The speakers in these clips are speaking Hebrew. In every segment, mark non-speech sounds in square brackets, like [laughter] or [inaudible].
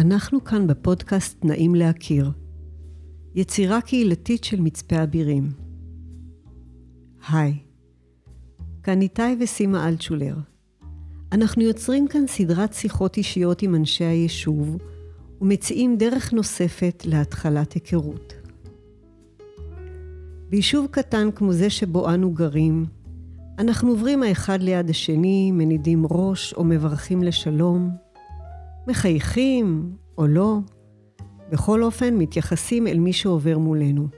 אנחנו כאן בפודקאסט נעים להכיר, יצירה קהילתית של מצפה אבירים. היי, כאן איתי וסימה אלטשולר. אנחנו יוצרים כאן סדרת שיחות אישיות עם אנשי היישוב, ומציעים דרך נוספת להתחלת היכרות. ביישוב קטן כמו זה שבו אנו גרים, אנחנו עוברים האחד ליד השני, מנידים ראש או מברכים לשלום, מחייכים או לא, בכל אופן מתייחסים אל מי שעובר מולנו.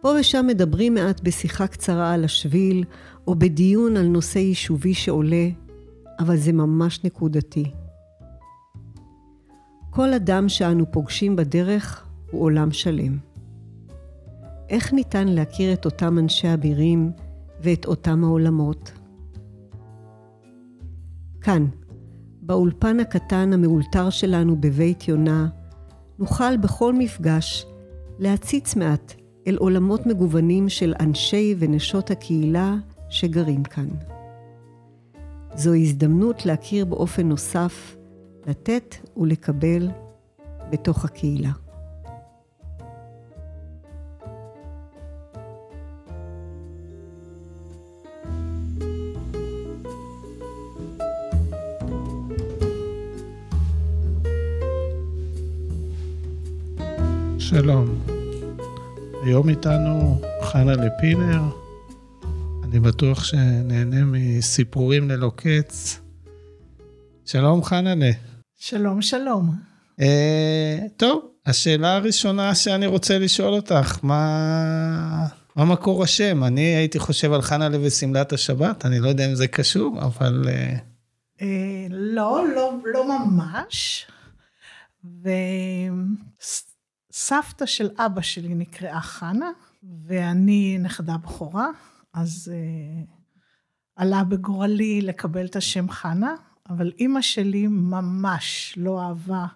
פה ושם מדברים מעט בשיחה קצרה על השביל, או בדיון על נושא יישובי שעולה, אבל זה ממש נקודתי. כל אדם שאנו פוגשים בדרך הוא עולם שלם. איך ניתן להכיר את אותם אנשי אבירים ואת אותם העולמות? כאן, באולפן הקטן המאולתר שלנו בבית יונה, נוכל בכל מפגש להציץ מעט אל עולמות מגוונים של אנשי ונשות הקהילה שגרים כאן. זו הזדמנות להכיר באופן נוסף, לתת ולקבל בתוך הקהילה. שלום. היום איתנו חנה לפינר. אני בטוח שנהנה מסיפורים ללא קץ. שלום חנלה. שלום, שלום. אה, טוב, השאלה הראשונה שאני רוצה לשאול אותך, מה, מה מקור השם? אני הייתי חושב על חנלה ושמלת השבת, אני לא יודע אם זה קשור, אבל... אה... אה, לא, לא, לא ממש. ו... סבתא של אבא שלי נקראה חנה, ואני נכדה בכורה, אז uh, עלה בגורלי לקבל את השם חנה, אבל אימא שלי ממש לא אהבה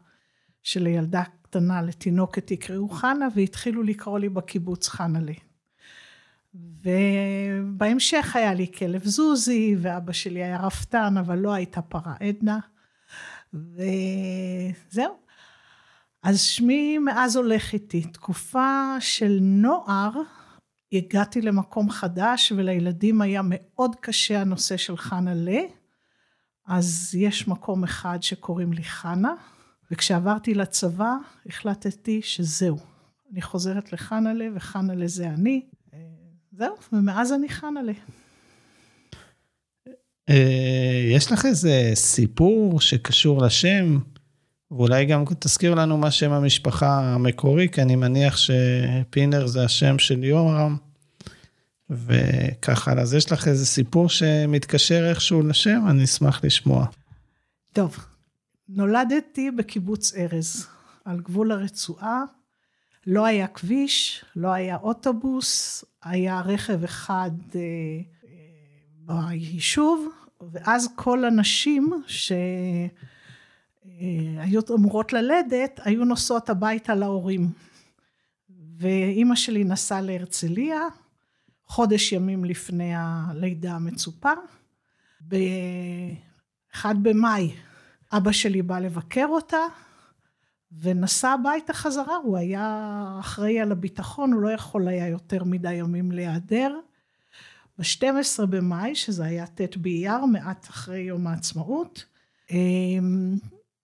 שלילדה קטנה, לתינוקת יקראו חנה, והתחילו לקרוא לי בקיבוץ חנה'לה. ובהמשך היה לי כלב זוזי, ואבא שלי היה רפתן, אבל לא הייתה פרה עדנה. וזהו. אז שמי מאז הולך איתי. תקופה של נוער, הגעתי למקום חדש ולילדים היה מאוד קשה הנושא של חנה ל. אז יש מקום אחד שקוראים לי חנה, וכשעברתי לצבא החלטתי שזהו. אני חוזרת לחנה ל, וחנה ל זה אני. זהו, ומאז אני חנה ל. אה, יש לך איזה סיפור שקשור לשם? ואולי גם תזכיר לנו מה שם המשפחה המקורי, כי אני מניח שפינר זה השם של יורם, וככה, אז יש לך איזה סיפור שמתקשר איכשהו לשם, אני אשמח לשמוע. טוב, נולדתי בקיבוץ ארז, על גבול הרצועה, לא היה כביש, לא היה אוטובוס, היה רכב אחד אה, אה, ביישוב, ואז כל הנשים ש... אה, היו אמורות ללדת, היו נוסעות הביתה להורים. ואימא שלי נסעה להרצליה, חודש ימים לפני הלידה המצופה. ב-1 במאי אבא שלי בא לבקר אותה, ונסע הביתה חזרה, הוא היה אחראי על הביטחון, הוא לא יכול היה יותר מדי ימים להיעדר. ב-12 במאי, שזה היה ט' באייר, מעט אחרי יום העצמאות, אמ,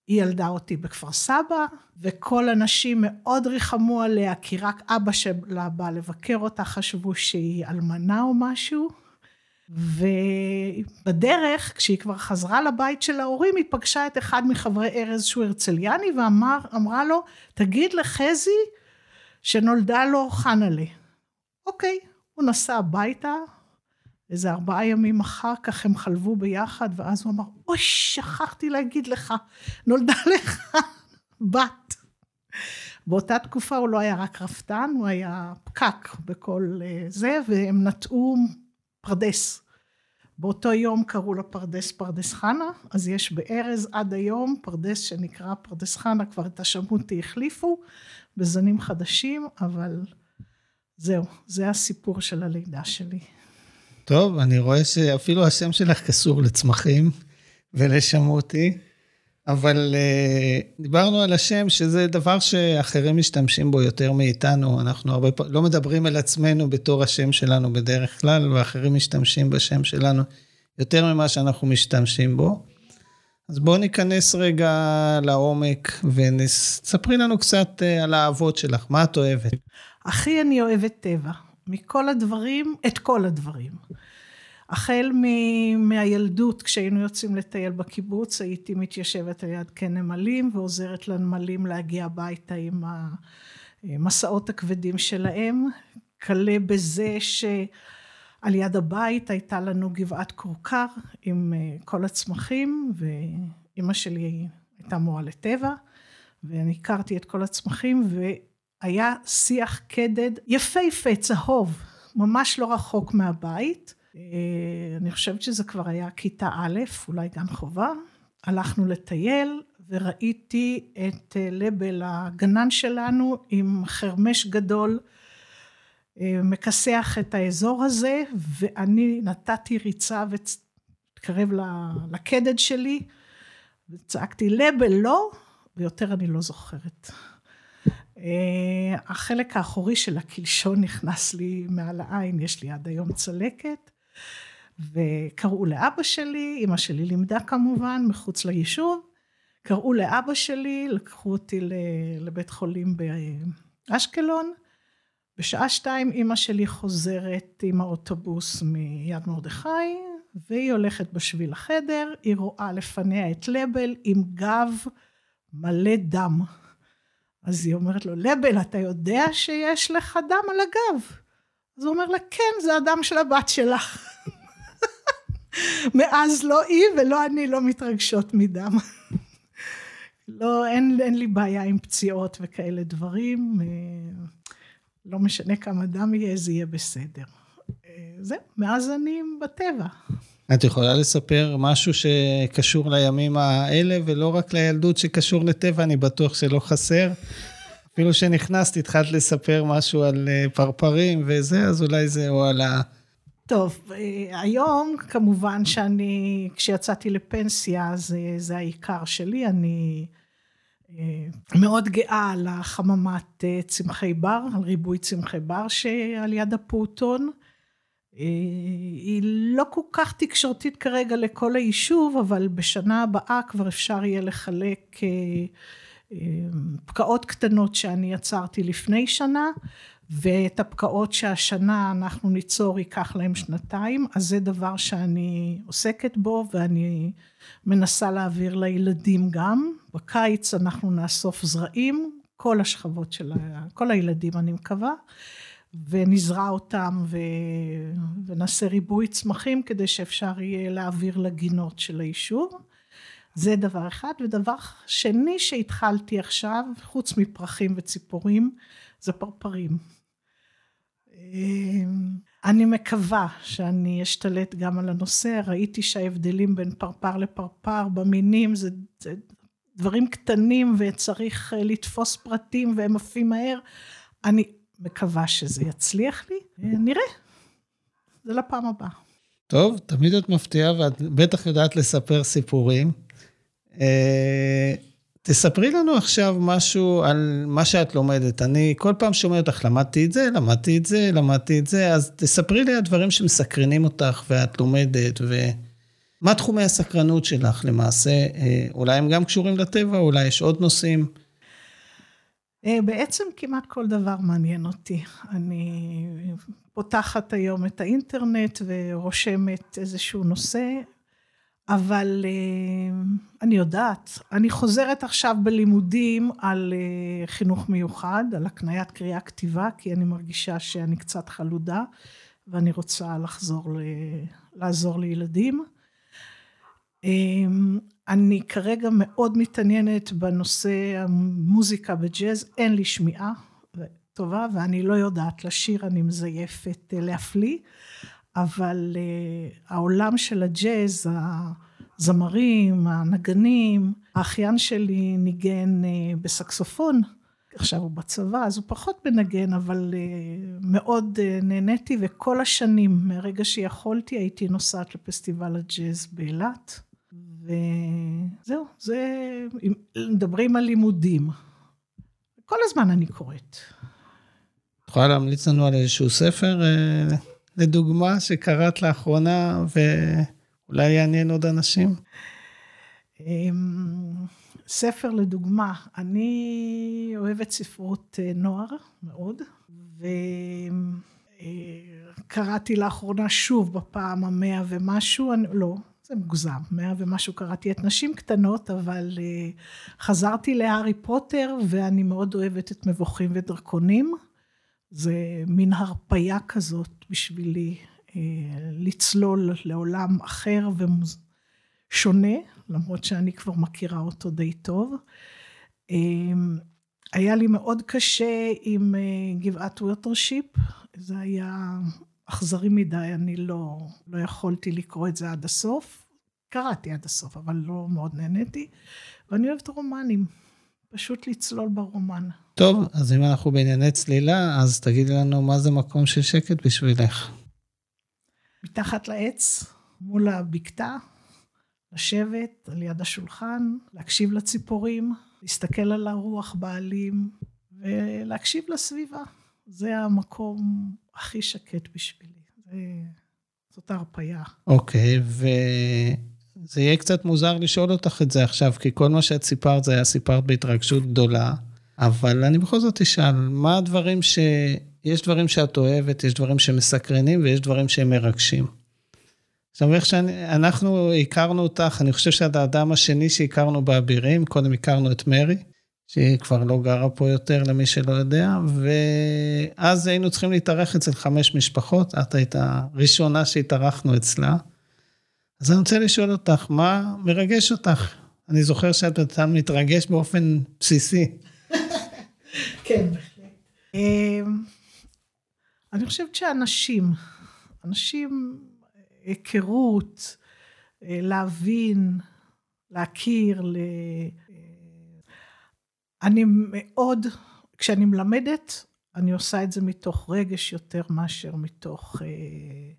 היא ילדה אותי בכפר סבא, וכל הנשים מאוד ריחמו עליה, כי רק אבא שלה בא לבקר אותה, חשבו שהיא אלמנה או משהו. ובדרך, כשהיא כבר חזרה לבית של ההורים, היא פגשה את אחד מחברי ארז שהוא הרצליאני, ואמרה לו, תגיד לחזי שנולדה לו חנה'לה. אוקיי, הוא נסע הביתה, איזה ארבעה ימים אחר כך הם חלבו ביחד, ואז הוא אמר, אוי, שכחתי להגיד לך, נולדה לך [laughs] בת. באותה תקופה הוא לא היה רק רפתן, הוא היה פקח בכל אה, זה, והם נטעו פרדס. באותו יום קראו לפרדס פרדס חנה, אז יש בארז עד היום פרדס שנקרא פרדס חנה, כבר את השמות החליפו בזנים חדשים, אבל זהו, זה הסיפור של הלידה שלי. טוב, אני רואה שאפילו השם שלך קשור לצמחים ולשמותי. אבל uh, דיברנו על השם, שזה דבר שאחרים משתמשים בו יותר מאיתנו. אנחנו הרבה פעמים לא מדברים על עצמנו בתור השם שלנו בדרך כלל, ואחרים משתמשים בשם שלנו יותר ממה שאנחנו משתמשים בו. אז בואו ניכנס רגע לעומק וספרי לנו קצת uh, על האהבות שלך, מה את אוהבת? הכי אני אוהבת טבע. מכל הדברים, את כל הדברים. החל מ- מהילדות, כשהיינו יוצאים לטייל בקיבוץ, הייתי מתיישבת על יד קן נמלים ועוזרת לנמלים להגיע הביתה עם המסעות הכבדים שלהם. כלה בזה שעל יד הבית הייתה לנו גבעת כורכר עם אה, כל הצמחים, ואימא שלי הייתה מורה לטבע, ואני הכרתי את כל הצמחים, והיה שיח קדד יפהפה, צהוב, ממש לא רחוק מהבית. אה, אני חושבת שזה כבר היה כיתה א', אולי גן חובה. הלכנו לטייל וראיתי את אה, לבל הגנן שלנו עם חרמש גדול אה, מכסח את האזור הזה ואני נתתי ריצה והתקרב לקדד שלי וצעקתי לבל לא ויותר אני לא זוכרת. החלק האחורי של הקלשון נכנס לי מעל העין, יש לי עד היום צלקת. וקראו לאבא שלי, אמא שלי לימדה כמובן, מחוץ ליישוב. קראו לאבא שלי, לקחו אותי לבית חולים באשקלון. בשעה שתיים אמא שלי חוזרת עם האוטובוס מיד מרדכי, והיא הולכת בשביל החדר, היא רואה לפניה את לבל עם גב מלא דם. אז היא אומרת לו, לבל, אתה יודע שיש לך דם על הגב? אז הוא אומר לה, כן, זה הדם של הבת שלך. [laughs] מאז לא היא ולא אני לא מתרגשות מדם. [laughs] לא, אין, אין לי בעיה עם פציעות וכאלה דברים. אה, לא משנה כמה דם יהיה, זה יהיה בסדר. אה, זהו, מאז אני בטבע. את יכולה לספר משהו שקשור לימים האלה, ולא רק לילדות שקשור לטבע, אני בטוח שלא חסר. אפילו שנכנסת, התחלת לספר משהו על אה, פרפרים וזה, אז אולי זה או על ה... טוב, אה, היום כמובן שאני, כשיצאתי לפנסיה, זה, זה העיקר שלי, אני אה, מאוד גאה על החממת צמחי בר, על ריבוי צמחי בר שעל יד הפעוטון. היא לא כל כך תקשורתית כרגע לכל היישוב, אבל בשנה הבאה כבר אפשר יהיה לחלק פקעות קטנות שאני יצרתי לפני שנה, ואת הפקעות שהשנה אנחנו ניצור ייקח להם שנתיים, אז זה דבר שאני עוסקת בו ואני מנסה להעביר לילדים גם. בקיץ אנחנו נאסוף זרעים, כל השכבות של ה... כל הילדים אני מקווה, ונזרע אותם ו... ונעשה ריבוי צמחים כדי שאפשר יהיה להעביר לגינות של היישוב. זה דבר אחד. ודבר שני שהתחלתי עכשיו, חוץ מפרחים וציפורים, זה פרפרים. אמ, אני מקווה שאני אשתלט גם על הנושא, ראיתי שההבדלים בין פרפר לפרפר במינים זה, זה דברים קטנים וצריך אה, לתפוס פרטים והם עפים מהר. אני מקווה שזה יצליח לי, נראה. זה לפעם הבאה. טוב, תמיד את מפתיעה ואת בטח יודעת לספר סיפורים. אה, תספרי לנו עכשיו משהו על מה שאת לומדת. אני כל פעם שומע אותך, למדתי את זה, למדתי את זה, למדתי את זה, אז תספרי לי על דברים שמסקרנים אותך ואת לומדת, ומה תחומי הסקרנות שלך למעשה? אה, אולי הם גם קשורים לטבע, אולי יש עוד נושאים. אה, בעצם כמעט כל דבר מעניין אותי. אני פותחת היום את האינטרנט ורושמת איזשהו נושא, אבל אה, אני יודעת, אני חוזרת עכשיו בלימודים על אה, חינוך מיוחד, על הקניית קריאה כתיבה, כי אני מרגישה שאני קצת חלודה, ואני רוצה לחזור, ל... לעזור לילדים. אה, אני כרגע מאוד מתעניינת בנושא המוזיקה בג'אז, אין לי שמיעה טובה, ואני לא יודעת לשיר, אני מזייפת להפליא. אבל uh, העולם של הג'אז, הזמרים, הנגנים, האחיין שלי ניגן uh, בסקסופון, עכשיו הוא בצבא, אז הוא פחות מנגן, אבל מאוד נהניתי, וכל השנים, מהרגע שיכולתי, הייתי נוסעת לפסטיבל הג'אז באילת. וזהו, זה, מדברים על לימודים. כל הזמן אני קוראת. את יכולה להמליץ לנו על איזשהו ספר, אה, לדוגמה, שקראת לאחרונה ואולי יעניין עוד אנשים? אמ, ספר לדוגמה, אני אוהבת ספרות אה, נוער מאוד, וקראתי לאחרונה שוב בפעם המאה ומשהו, אני, לא, זה מוגזם, מאה ומשהו קראתי את נשים קטנות, אבל אה, חזרתי להארי פוטר ואני מאוד אוהבת את מבוכים ודרקונים. זה מין הרפייה כזאת בשבילי אה, לצלול לעולם אחר ושונה, למרות שאני כבר מכירה אותו די טוב. אה, היה לי מאוד קשה עם אה, גבעת ווטרשיפ, זה היה אכזרי מדי, אני לא, לא יכולתי לקרוא את זה עד הסוף. קראתי עד הסוף, אבל לא מאוד נהניתי. ואני אוהבת רומנים, פשוט לצלול ברומן. טוב, אז אם אנחנו בענייני צלילה, אז תגידי לנו מה זה מקום של שקט בשבילך. מתחת לעץ, מול הבקתה, לשבת על יד השולחן, להקשיב לציפורים, להסתכל על הרוח בעלים ולהקשיב לסביבה. זה המקום הכי שקט בשבילי. זה, זאת ההרפייה. אוקיי, וזה יהיה קצת מוזר לשאול אותך את זה עכשיו, כי כל מה שאת סיפרת זה היה סיפרת בהתרגשות גדולה, אבל אני בכל זאת אשאל, מה הדברים ש... יש דברים שאת אוהבת, יש דברים שמסקרנים ויש דברים שהם מרגשים. עכשיו, איך שאנחנו הכרנו אותך, אני חושב שאת האדם השני שהכרנו באבירים, קודם הכרנו את מרי. שהיא כבר לא גרה פה יותר למי שלא יודע, ואז היינו צריכים להתארח אצל חמש משפחות, את היית הראשונה שהתארחנו אצלה. אז אני רוצה לשאול אותך, מה מרגש אותך? אני זוכר שאת אתה מתרגש באופן בסיסי. [laughs] כן, בהחלט. אמ, אני חושבת שאנשים, אנשים, היכרות, אה, להבין, להכיר, אני מאוד, כשאני מלמדת, אני עושה את זה מתוך רגש יותר מאשר מתוך אה,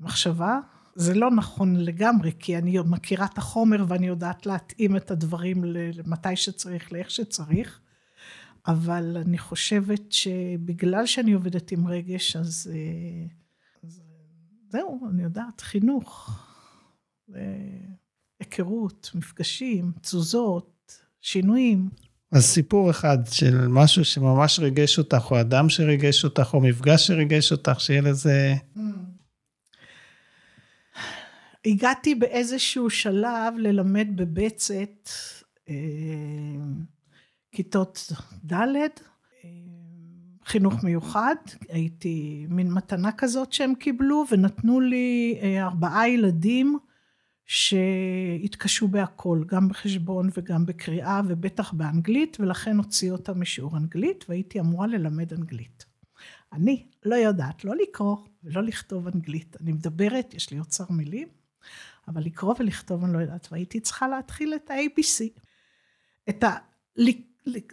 מחשבה. זה לא נכון לגמרי, כי אני מכירה את החומר ואני יודעת להתאים את הדברים למתי שצריך, לאיך שצריך, אבל אני חושבת שבגלל שאני עובדת עם רגש, אז, אה, אז זהו, אני יודעת, חינוך, היכרות, מפגשים, תזוזות, שינויים. אז סיפור אחד של משהו שממש ריגש אותך, או אדם שריגש אותך, או מפגש שריגש אותך, שיהיה לזה... הגעתי באיזשהו שלב ללמד בבצת אה, כיתות ד', אה, חינוך מיוחד, הייתי מין מתנה כזאת שהם קיבלו, ונתנו לי אה, ארבעה ילדים שהתקשו בהכל, גם בחשבון וגם בקריאה ובטח באנגלית, ולכן הוציא אותם משיעור אנגלית, והייתי אמורה ללמד אנגלית. אני לא יודעת לא לקרוא ולא לכתוב אנגלית. אני מדברת, יש לי אוצר מילים, אבל לקרוא ולכתוב אני לא יודעת, והייתי צריכה להתחיל את ה-ABC. את, ה...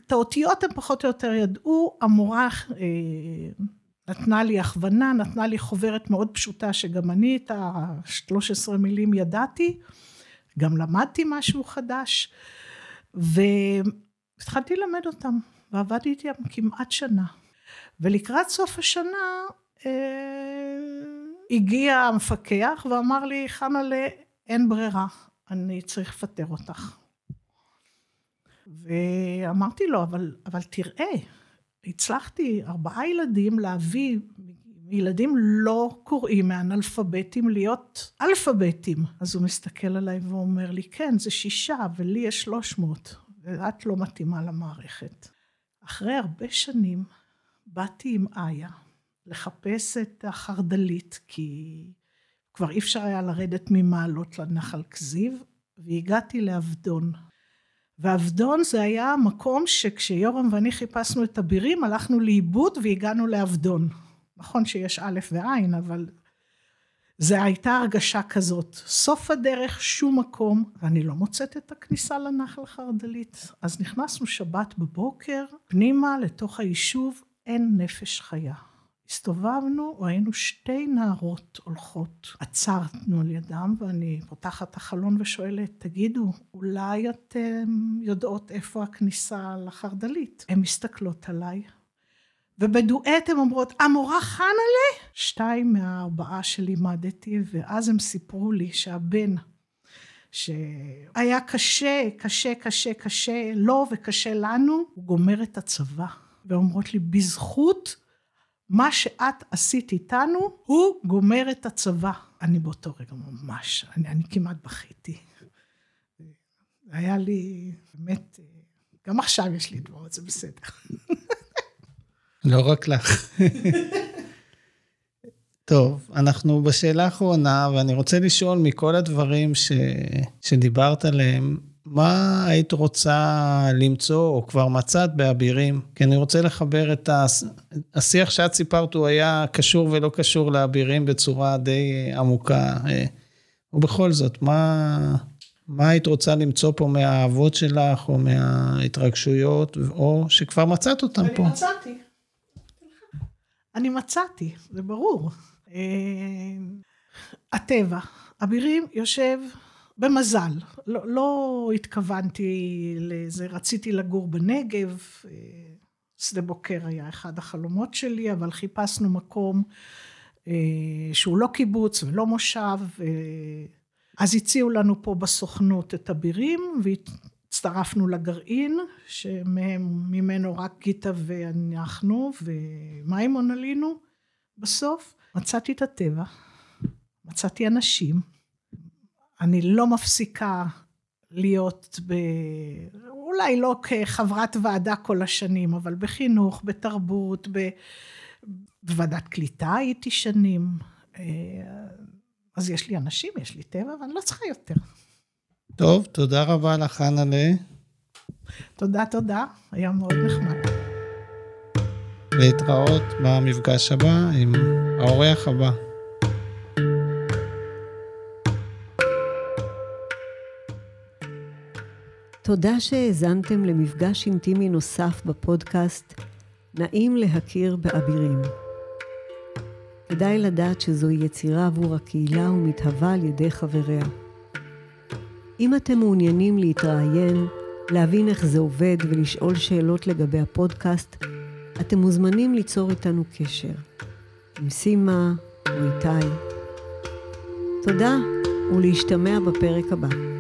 את האותיות הם פחות או יותר ידעו, המורה אה, נתנה לי הכוונה, נתנה לי חוברת מאוד פשוטה שגם אני את ה-13 מילים ידעתי, גם למדתי משהו חדש, והתחלתי ללמד אותם, ועבדתי איתם כמעט שנה. ולקראת סוף השנה אה, הגיע המפקח ואמר לי, חנה'לה, אין ברירה, אני צריך לפטר אותך. ואמרתי לו, אבל, אבל תראה, הצלחתי ארבעה ילדים להביא, ילדים לא קוראים מאנאלפביתים להיות אלפביתים. אז הוא מסתכל עליי ואומר לי, כן, זה שישה, ולי יש שלוש מאות, ואת לא מתאימה למערכת. אחרי הרבה שנים באתי עם איה לחפש את החרדלית, כי כבר אי אפשר היה לרדת ממעלות לנחל כזיב, והגעתי לעבדון. ועבדון זה היה מקום שכשיורם ואני חיפשנו את הבירים הלכנו לאיבוד והגענו לעבדון. נכון שיש א' ועין אבל זה הייתה הרגשה כזאת. סוף הדרך שום מקום ואני לא מוצאת את הכניסה לנחל חרדלית. אז נכנסנו שבת בבוקר פנימה לתוך היישוב אין נפש חיה. הסתובבנו, ראינו שתי נערות הולכות. עצרנו על ידם, ואני פותחת את החלון ושואלת, תגידו, אולי אתן יודעות איפה הכניסה לחרדלית? הן מסתכלות עליי, ובדואט הן אומרות, המורה חנה'לה? שתיים מהארבעה שלימדתי, ואז הם סיפרו לי שהבן שהיה קשה, קשה, קשה, קשה לו וקשה לנו, הוא גומר את הצבא. ואומרות לי, בזכות מה שאת עשית איתנו, הוא גומר את הצבא. אני באותו רגע ממש, אני, אני כמעט בכיתי. היה לי, באמת, גם עכשיו יש לי דמעות, זה בסדר. [laughs] לא רק לך. טוב, אנחנו בשאלה האחרונה, ואני רוצה לשאול מכל הדברים ש... שדיברת עליהם, מה היית רוצה למצוא, או כבר מצאת באבירים? כי אני רוצה לחבר את. השיח שאת סיפרת, הוא היה קשור ולא קשור לאבירים בצורה די עמוקה. ובכל זאת, מה, מה היית רוצה למצוא פה מהאהבות שלך, או מההתרגשויות, או שכבר מצאת אותם פה? אני מצאתי. אני מצאתי, זה ברור. הטבע. אבירים יושב במזל. לא, לא התכוונתי לזה, רציתי לגור בנגב. שדה בוקר היה אחד החלומות שלי, אבל חיפשנו מקום שהוא לא קיבוץ ולא מושב. אז הציעו לנו פה בסוכנות את אבירים, והצטרפנו לגרעין, שממנו רק גיטה ואנחנו ומימון עלינו. בסוף מצאתי את הטבע, מצאתי אנשים. אני לא מפסיקה להיות ב... אולי לא כחברת ועדה כל השנים, אבל בחינוך, בתרבות, ב... בוועדת קליטה הייתי שנים. אז יש לי אנשים, יש לי טבע, ואני לא צריכה יותר. טוב, תודה רבה לך, חנה'לה. תודה, תודה, היה מאוד נחמד. להתראות במפגש הבא עם האורח הבא. תודה שהאזנתם למפגש אינטימי נוסף בפודקאסט נעים להכיר באבירים. כדאי לדעת שזוהי יצירה עבור הקהילה ומתהווה על ידי חבריה. אם אתם מעוניינים להתראיין, להבין איך זה עובד ולשאול שאלות לגבי הפודקאסט, אתם מוזמנים ליצור איתנו קשר. עם סימה או איתי. תודה ולהשתמע בפרק הבא.